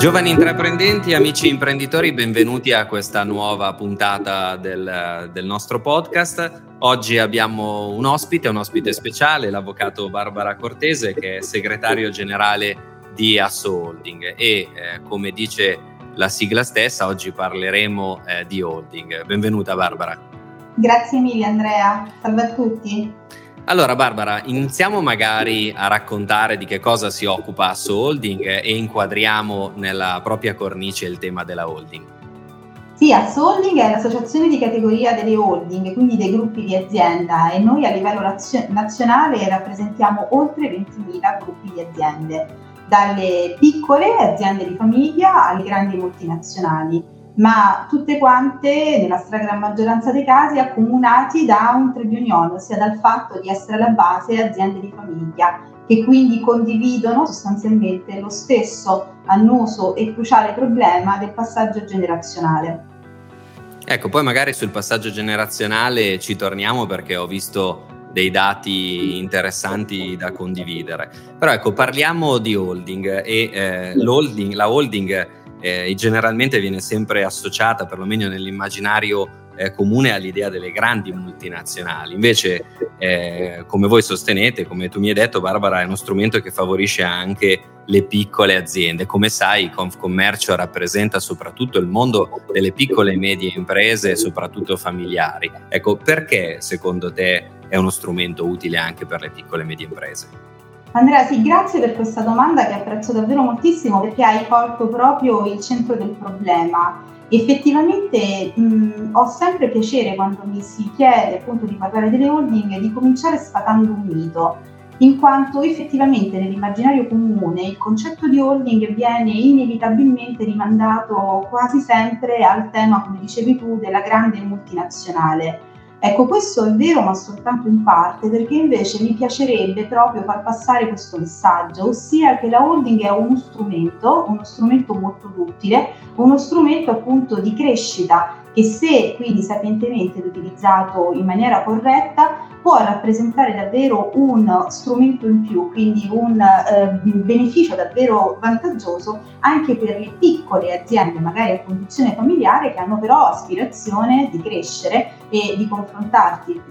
Giovani intraprendenti, amici imprenditori, benvenuti a questa nuova puntata del, del, nostro podcast. Oggi abbiamo un ospite, un ospite speciale, l'avvocato Barbara Cortese, che è segretario generale di Asso Holding e eh, come dice la sigla stessa, oggi parleremo eh, di holding. Benvenuta Barbara. Grazie mille Andrea, salve a tutti. Allora Barbara, iniziamo magari a raccontare di che cosa si occupa Asso Holding e inquadriamo nella propria cornice il tema della holding. Sì, Asso Holding è l'associazione di categoria delle holding, quindi dei gruppi di azienda e noi a livello nazionale rappresentiamo oltre 20.000 gruppi di aziende, dalle piccole aziende di famiglia alle grandi multinazionali ma tutte quante, nella stragrande maggioranza dei casi, accomunati da un trade union, ossia dal fatto di essere alla base aziende di famiglia, che quindi condividono sostanzialmente lo stesso annoso e cruciale problema del passaggio generazionale. Ecco, poi magari sul passaggio generazionale ci torniamo perché ho visto dei dati interessanti da condividere. Però ecco, parliamo di holding e eh, la holding eh, generalmente viene sempre associata, perlomeno nell'immaginario eh, comune, all'idea delle grandi multinazionali. Invece, eh, come voi sostenete, come tu mi hai detto, Barbara, è uno strumento che favorisce anche le piccole aziende. Come sai, Confcommercio rappresenta soprattutto il mondo delle piccole e medie imprese, soprattutto familiari. Ecco, perché secondo te è uno strumento utile anche per le piccole e medie imprese? Andrea, sì, grazie per questa domanda che apprezzo davvero moltissimo perché hai colto proprio il centro del problema. Effettivamente mh, ho sempre piacere quando mi si chiede appunto di parlare delle holding di cominciare sfatando un mito, in quanto effettivamente nell'immaginario comune il concetto di holding viene inevitabilmente rimandato quasi sempre al tema, come dicevi tu, della grande multinazionale Ecco, questo è vero, ma soltanto in parte, perché invece mi piacerebbe proprio far passare questo messaggio, ossia che la holding è uno strumento, uno strumento molto utile, uno strumento appunto di crescita che se quindi sapientemente utilizzato in maniera corretta può rappresentare davvero un strumento in più, quindi un eh, beneficio davvero vantaggioso anche per le piccole aziende, magari a condizione familiare, che hanno però aspirazione di crescere e di,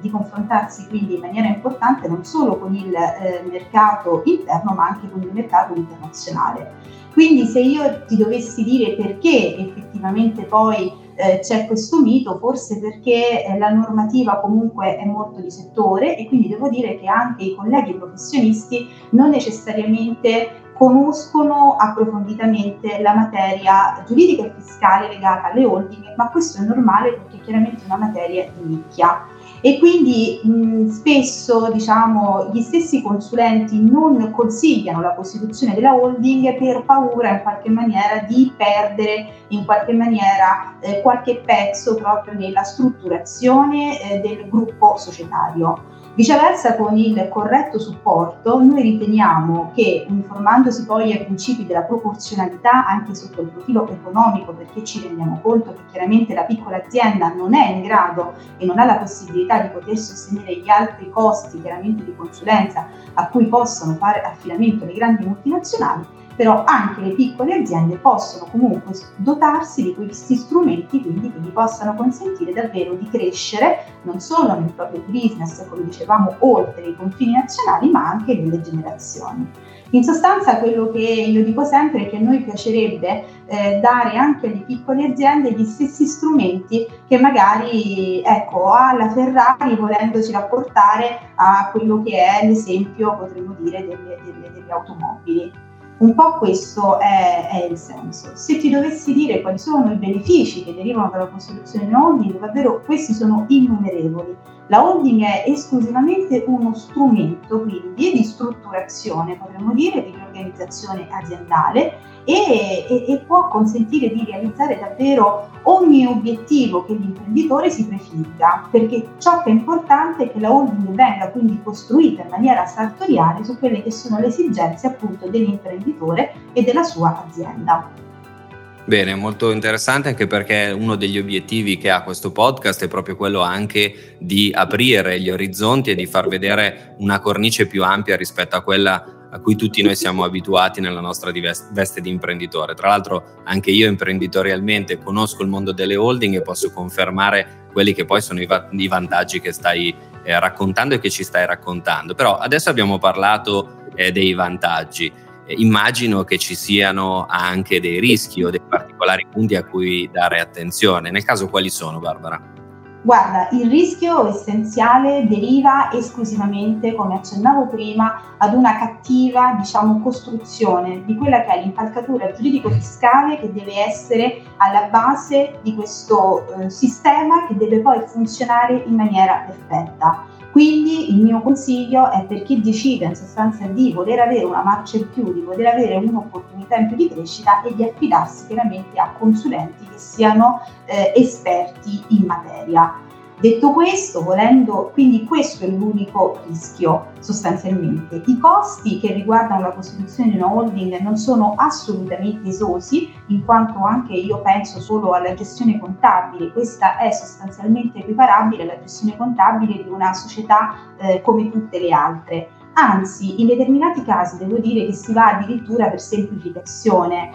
di confrontarsi quindi in maniera importante non solo con il eh, mercato interno ma anche con il mercato internazionale. Quindi se io ti dovessi dire perché effettivamente poi eh, c'è questo mito, forse perché eh, la normativa comunque è molto di settore e quindi devo dire che anche i colleghi professionisti non necessariamente conoscono approfonditamente la materia giuridica e fiscale legata alle holding, ma questo è normale perché è chiaramente una materia di nicchia e quindi mh, spesso diciamo, gli stessi consulenti non consigliano la costituzione della holding per paura in qualche maniera di perdere in qualche maniera eh, qualche pezzo proprio nella strutturazione eh, del gruppo societario. Viceversa, con il corretto supporto, noi riteniamo che, informandosi poi ai principi della proporzionalità anche sotto il profilo economico, perché ci rendiamo conto che chiaramente la piccola azienda non è in grado e non ha la possibilità di poter sostenere gli altri costi, chiaramente di consulenza, a cui possono fare affidamento le grandi multinazionali, però anche le piccole aziende possono comunque dotarsi di questi strumenti quindi che gli possano consentire davvero di crescere non solo nel proprio business, come dicevamo, oltre i confini nazionali, ma anche nelle generazioni. In sostanza quello che io dico sempre è che a noi piacerebbe eh, dare anche alle piccole aziende gli stessi strumenti che magari ecco, alla Ferrari volendoci rapportare a quello che è l'esempio, potremmo dire, delle, delle, delle automobili. Un po' questo è, è, il senso. Se ti dovessi dire quali sono i benefici che derivano dalla costituzione di holding, davvero questi sono innumerevoli. La holding è esclusivamente uno strumento quindi di strutturazione, potremmo dire, di riorganizzazione aziendale e, e, e può consentire di realizzare davvero ogni obiettivo che l'imprenditore si prefigga, perché ciò che è importante è che la holding venga quindi costruita in maniera sartoriale su quelle che sono le esigenze appunto dell'imprenditore e della sua azienda. Bene, molto interessante anche perché uno degli obiettivi che ha questo podcast è proprio quello anche di aprire gli orizzonti e di far vedere una cornice più ampia rispetto a quella a cui tutti noi siamo abituati nella nostra veste di imprenditore. Tra l'altro anche io imprenditorialmente conosco il mondo delle holding e posso confermare quelli che poi sono i, va- i vantaggi che stai eh, raccontando e che ci stai raccontando. Però adesso abbiamo parlato eh, dei vantaggi. Eh, immagino che ci siano anche dei rischi o dei particolari punti a cui dare attenzione. Nel caso quali sono, Barbara? Guarda, il rischio essenziale deriva esclusivamente, come accennavo prima, ad una cattiva, diciamo, costruzione di quella che è l'impalcatura giuridico-fiscale che deve essere alla base di questo eh, sistema che deve poi funzionare in maniera perfetta. Quindi il mio consiglio è per chi decide in sostanza di voler avere una marcia in più, di voler avere un'opportunità in più di crescita e di affidarsi chiaramente a consulenti che siano eh, esperti in materia. Detto questo, volendo, quindi questo è l'unico rischio sostanzialmente. I costi che riguardano la costituzione di una holding non sono assolutamente esosi, in quanto anche io penso solo alla gestione contabile, questa è sostanzialmente equiparabile alla gestione contabile di una società eh, come tutte le altre anzi in determinati casi devo dire che si va addirittura per semplificazione,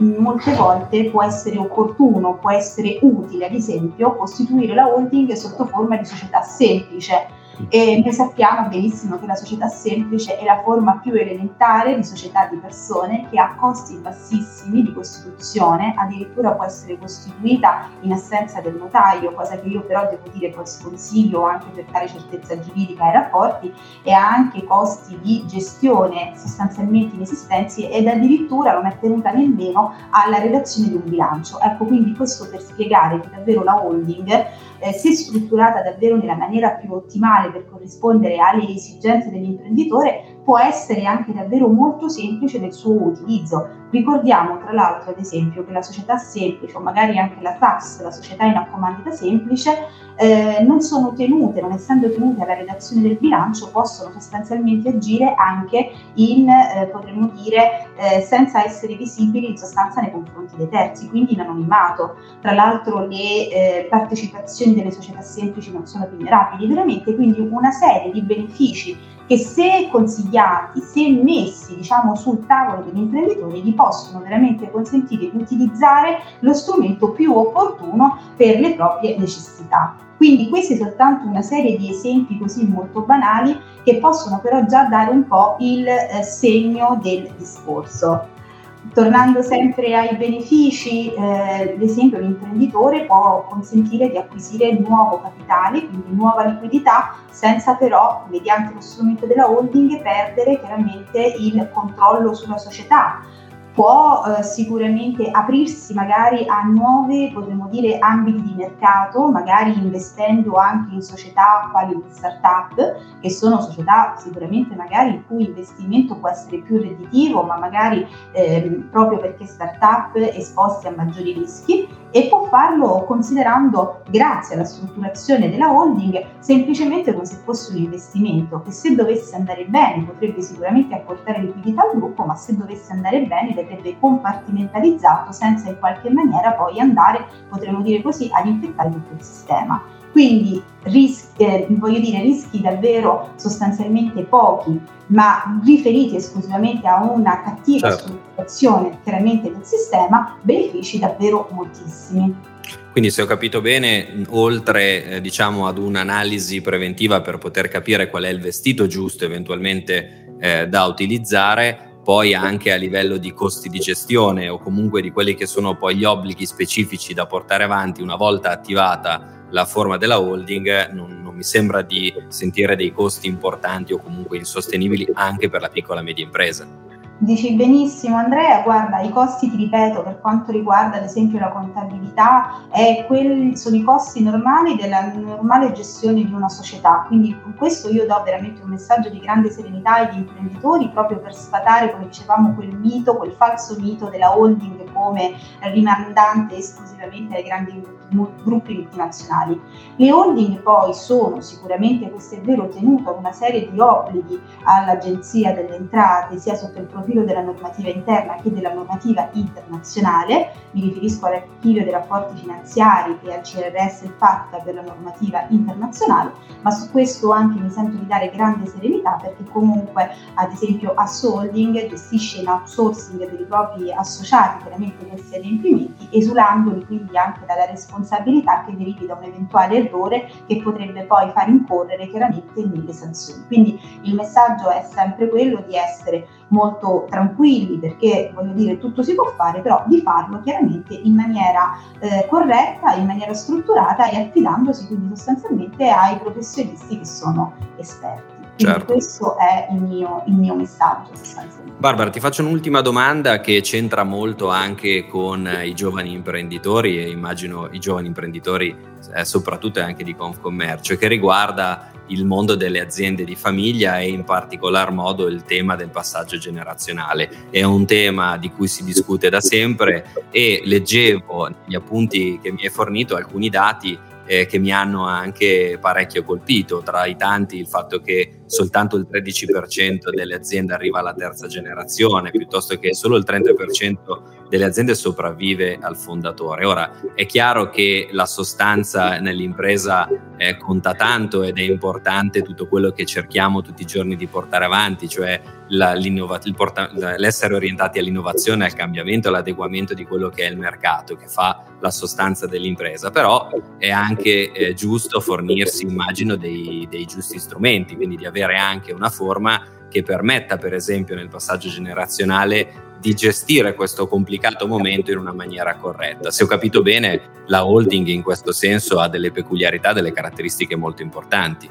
molte volte può essere opportuno, può essere utile ad esempio costituire la holding sotto forma di società semplice e noi sappiamo benissimo che la società semplice è la forma più elementare di società di persone che ha costi bassissimi di costituzione, addirittura può essere costituita in assenza del notaio, cosa che io però devo dire poi sconsiglio anche per dare certezza giuridica ai rapporti e ha anche costi di gestione sostanzialmente inesistenti ed addirittura non è tenuta nemmeno alla redazione di un bilancio. Ecco quindi questo per spiegare che davvero la holding eh, se strutturata davvero nella maniera più ottimale per corrispondere alle esigenze dell'imprenditore, può essere anche davvero molto semplice nel suo utilizzo. Ricordiamo tra l'altro ad esempio che la società semplice o magari anche la TAS, la società in accomandita semplice, eh, non sono tenute, non essendo tenute alla redazione del bilancio, possono sostanzialmente agire anche in, eh, potremmo dire, eh, senza essere visibili in sostanza nei confronti dei terzi, quindi in anonimato. Tra l'altro le eh, partecipazioni delle società semplici non sono vulnerabili, veramente quindi una serie di benefici che se consigliati, se messi diciamo, sul tavolo degli imprenditori, gli possono veramente consentire di utilizzare lo strumento più opportuno per le proprie necessità. Quindi questi soltanto una serie di esempi così molto banali che possono però già dare un po' il eh, segno del discorso. Tornando sempre ai benefici, eh, ad esempio l'imprenditore può consentire di acquisire nuovo capitale, quindi nuova liquidità, senza però, mediante lo strumento della holding, perdere chiaramente il controllo sulla società può eh, sicuramente aprirsi magari a nuovi, potremmo dire, ambiti di mercato, magari investendo anche in società quali startup, che sono società sicuramente magari il cui investimento può essere più redditivo, ma magari eh, proprio perché startup esposti a maggiori rischi e può farlo considerando, grazie alla strutturazione della holding, semplicemente come se fosse un investimento che se dovesse andare bene potrebbe sicuramente apportare liquidità al gruppo, ma se dovesse andare bene verrebbe compartimentalizzato senza in qualche maniera poi andare, potremmo dire così, ad infettare tutto il sistema. Quindi rischi, eh, voglio dire, rischi davvero sostanzialmente pochi, ma riferiti esclusivamente a una cattiva certo. strutturazione chiaramente del sistema, benefici davvero moltissimi. Quindi se ho capito bene, oltre eh, diciamo ad un'analisi preventiva per poter capire qual è il vestito giusto eventualmente eh, da utilizzare, poi anche a livello di costi di gestione o comunque di quelli che sono poi gli obblighi specifici da portare avanti una volta attivata la forma della holding, non, non mi sembra di sentire dei costi importanti o comunque insostenibili anche per la piccola e media impresa. Dici benissimo Andrea, guarda, i costi ti ripeto per quanto riguarda ad esempio la contabilità quelli, sono i costi normali della normale gestione di una società, quindi con questo io do veramente un messaggio di grande serenità agli imprenditori proprio per sfatare, come dicevamo, quel mito, quel falso mito della holding come rimandante esclusivamente ai grandi gruppi multinazionali. Le holding poi sono sicuramente, questo è vero, tenute a una serie di obblighi all'Agenzia delle Entrate, sia sotto il profilo profilo della normativa interna che della normativa internazionale, mi riferisco all'archivio dei rapporti finanziari e al CRS fatta per la normativa internazionale, ma su questo anche mi sento di dare grande serenità perché comunque ad esempio Asso Holding gestisce in outsourcing dei propri associati chiaramente questi adempimenti, esulandoli quindi anche dalla responsabilità che derivi da un eventuale errore che potrebbe poi far incorrere chiaramente nelle sanzioni. Quindi il messaggio è sempre quello di essere molto tranquilli perché voglio dire tutto si può fare, però di farlo chiaramente in maniera eh, corretta, in maniera strutturata e affidandosi quindi sostanzialmente ai professionisti che sono esperti. Certo. questo è il mio, il mio messaggio Barbara, ti faccio un'ultima domanda che c'entra molto anche con i giovani imprenditori e immagino i giovani imprenditori eh, soprattutto anche di Confcommercio che riguarda il mondo delle aziende di famiglia e in particolar modo il tema del passaggio generazionale. È un tema di cui si discute da sempre e leggevo negli appunti che mi hai fornito alcuni dati eh, che mi hanno anche parecchio colpito, tra i tanti il fatto che soltanto il 13% delle aziende arriva alla terza generazione, piuttosto che solo il 30% delle aziende sopravvive al fondatore. Ora è chiaro che la sostanza nell'impresa eh, conta tanto ed è importante tutto quello che cerchiamo tutti i giorni di portare avanti, cioè la, porta, l'essere orientati all'innovazione, al cambiamento, all'adeguamento di quello che è il mercato, che fa la sostanza dell'impresa, però è anche eh, giusto fornirsi, immagino, dei, dei giusti strumenti, quindi di avere anche una forma che permetta, per esempio, nel passaggio generazionale di gestire questo complicato momento in una maniera corretta. Se ho capito bene, la holding in questo senso ha delle peculiarità, delle caratteristiche molto importanti.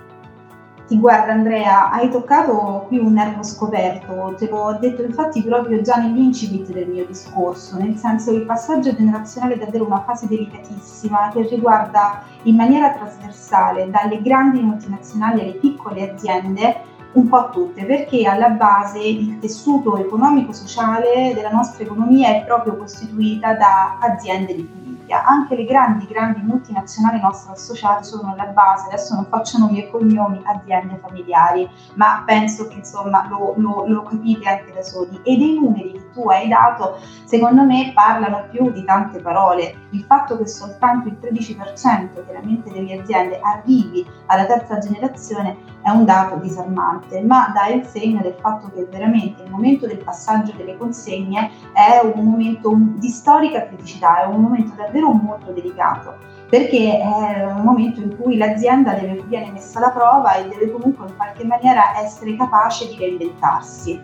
Sì, guarda Andrea, hai toccato qui un nervo scoperto, te l'ho detto infatti proprio già nell'incipit del mio discorso, nel senso che il passaggio generazionale è davvero una fase delicatissima che riguarda in maniera trasversale dalle grandi multinazionali alle piccole aziende un po' tutte, perché alla base il tessuto economico-sociale della nostra economia è proprio costituita da aziende di famiglia. Anche le grandi, grandi multinazionali nostre associate sono alla base, adesso non faccio nomi e cognomi, aziende familiari, ma penso che insomma lo, lo, lo capite anche da soli. E dei numeri che tu hai dato, secondo me, parlano più di tante parole. Il fatto che soltanto il 13% chiaramente delle aziende arrivi alla terza generazione è un dato disarmante, ma dà il segno del fatto che veramente il momento del passaggio delle consegne è un momento di storica criticità, è un momento davvero molto delicato, perché è un momento in cui l'azienda deve, viene messa alla prova e deve comunque in qualche maniera essere capace di reinventarsi.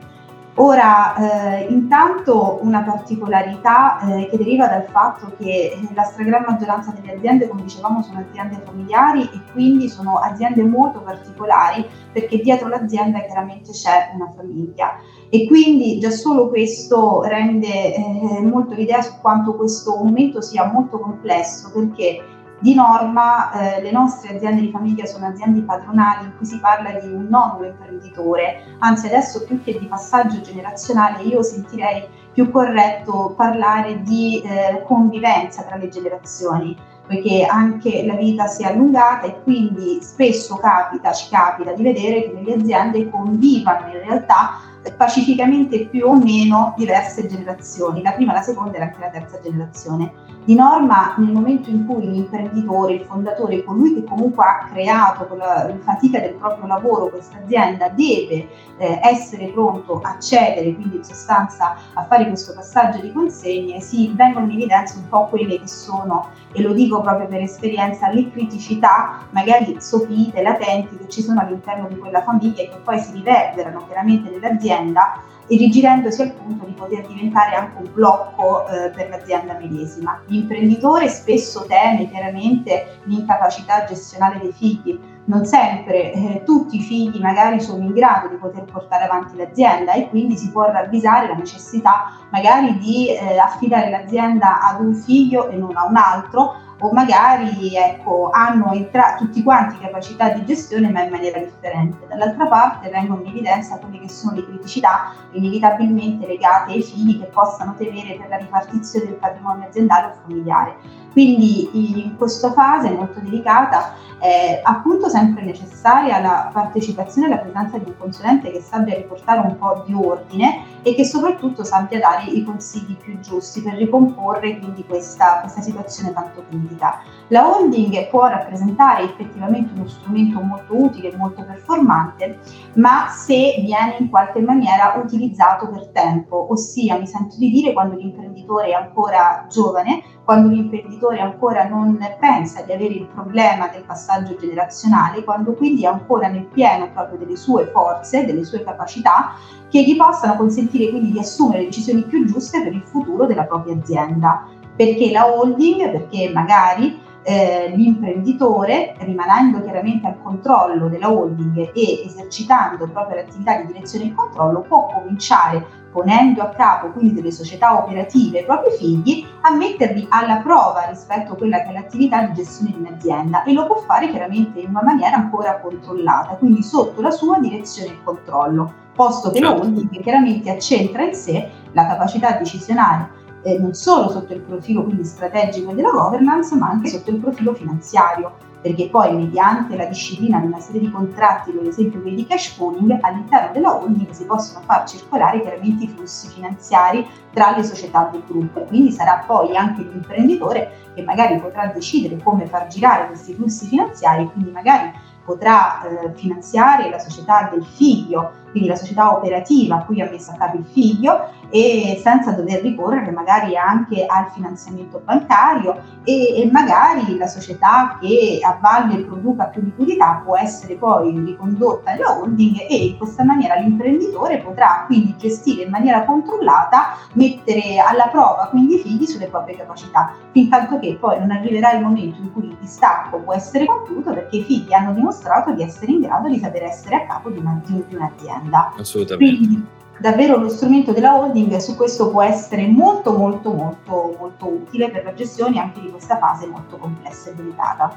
Ora, eh, intanto una particolarità eh, che deriva dal fatto che la stragrande maggioranza delle aziende, come dicevamo, sono aziende familiari e quindi sono aziende molto particolari perché dietro l'azienda chiaramente c'è una famiglia. E quindi già solo questo rende eh, molto l'idea su quanto questo momento sia molto complesso perché di norma eh, le nostre aziende di famiglia sono aziende padronali in cui si parla di un nonno imprenditore, anzi adesso più che di passaggio generazionale io sentirei più corretto parlare di eh, convivenza tra le generazioni, poiché anche la vita si è allungata e quindi spesso capita, ci capita di vedere che nelle aziende convivano in realtà pacificamente più o meno diverse generazioni, la prima, la seconda e anche la terza generazione. Di norma, nel momento in cui l'imprenditore, il fondatore, colui che comunque ha creato con la fatica del proprio lavoro questa azienda, deve eh, essere pronto a cedere, quindi in sostanza a fare questo passaggio di consegne, si vengono in evidenza un po' quelle che sono, e lo dico proprio per esperienza, le criticità magari sopite, latenti che ci sono all'interno di quella famiglia e che poi si riverberano chiaramente nell'azienda irrigidendosi al punto di poter diventare anche un blocco eh, per l'azienda medesima. L'imprenditore spesso teme chiaramente l'incapacità gestionale dei figli, non sempre eh, tutti i figli magari sono in grado di poter portare avanti l'azienda e quindi si può ravvisare la necessità magari di eh, affidare l'azienda ad un figlio e non a un altro o magari ecco, hanno entra- tutti quanti capacità di gestione ma in maniera differente. Dall'altra parte vengono in evidenza quelle che sono le criticità inevitabilmente legate ai figli che possano temere per la ripartizione del patrimonio aziendale o familiare. Quindi in questa fase molto delicata è appunto sempre necessaria la partecipazione e la presenza di un consulente che sappia riportare un po' di ordine e che soprattutto sappia dare i consigli più giusti per ricomporre quindi questa, questa situazione tanto critica. La holding può rappresentare effettivamente uno strumento molto utile e molto performante, ma se viene in qualche maniera utilizzato per tempo, ossia mi sento di dire quando l'imprenditore è ancora giovane, quando l'imprenditore ancora non pensa di avere il problema del passaggio generazionale, quando quindi è ancora nel pieno proprio delle sue forze, delle sue capacità, che gli possano consentire quindi di assumere decisioni più giuste per il futuro della propria azienda. Perché la holding? Perché magari eh, l'imprenditore, rimanendo chiaramente al controllo della holding e esercitando proprio l'attività di direzione e controllo, può cominciare ponendo a capo quindi delle società operative i propri figli, a metterli alla prova rispetto a quella che è l'attività di gestione di un'azienda e lo può fare chiaramente in una maniera ancora controllata, quindi sotto la sua direzione e controllo, posto che certo. la holding chiaramente accentra in sé la capacità decisionale eh, non solo sotto il profilo quindi strategico della governance, ma anche sotto il profilo finanziario perché poi mediante la disciplina di una serie di contratti, per esempio quelli di cash pooling, all'interno della holding si possono far circolare chiaramente i flussi finanziari tra le società del gruppo. Quindi sarà poi anche l'imprenditore che magari potrà decidere come far girare questi flussi finanziari, quindi magari potrà eh, finanziare la società del figlio quindi la società operativa a cui ha messo a capo il figlio e senza dover ricorrere magari anche al finanziamento bancario e, e magari la società che a valle produca più liquidità può essere poi ricondotta alla holding e in questa maniera l'imprenditore potrà quindi gestire in maniera controllata, mettere alla prova quindi i figli sulle proprie capacità, fin tanto che poi non arriverà il momento in cui il distacco può essere compiuto perché i figli hanno dimostrato di essere in grado di saper essere a capo di un'azienda azienda. Assolutamente. Quindi davvero lo strumento della holding su questo può essere molto molto molto molto utile per la gestione anche di questa fase molto complessa e delicata.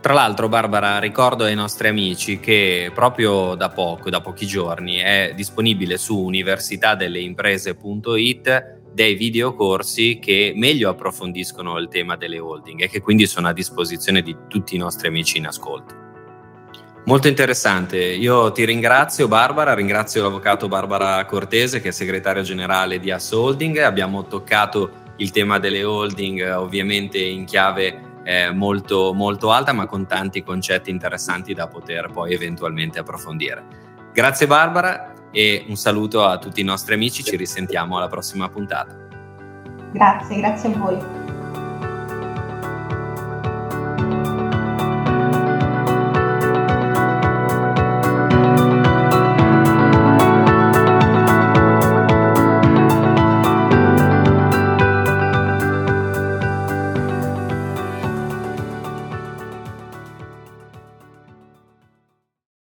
Tra l'altro, Barbara, ricordo ai nostri amici che proprio da poco, da pochi giorni, è disponibile su universitadelleimprese.it dei videocorsi che meglio approfondiscono il tema delle holding e che quindi sono a disposizione di tutti i nostri amici in ascolto. Molto interessante. Io ti ringrazio Barbara, ringrazio l'avvocato Barbara Cortese che è segretario generale di Ass Holding. Abbiamo toccato il tema delle holding ovviamente in chiave eh, molto, molto alta ma con tanti concetti interessanti da poter poi eventualmente approfondire. Grazie Barbara e un saluto a tutti i nostri amici, ci risentiamo alla prossima puntata. Grazie, grazie a voi.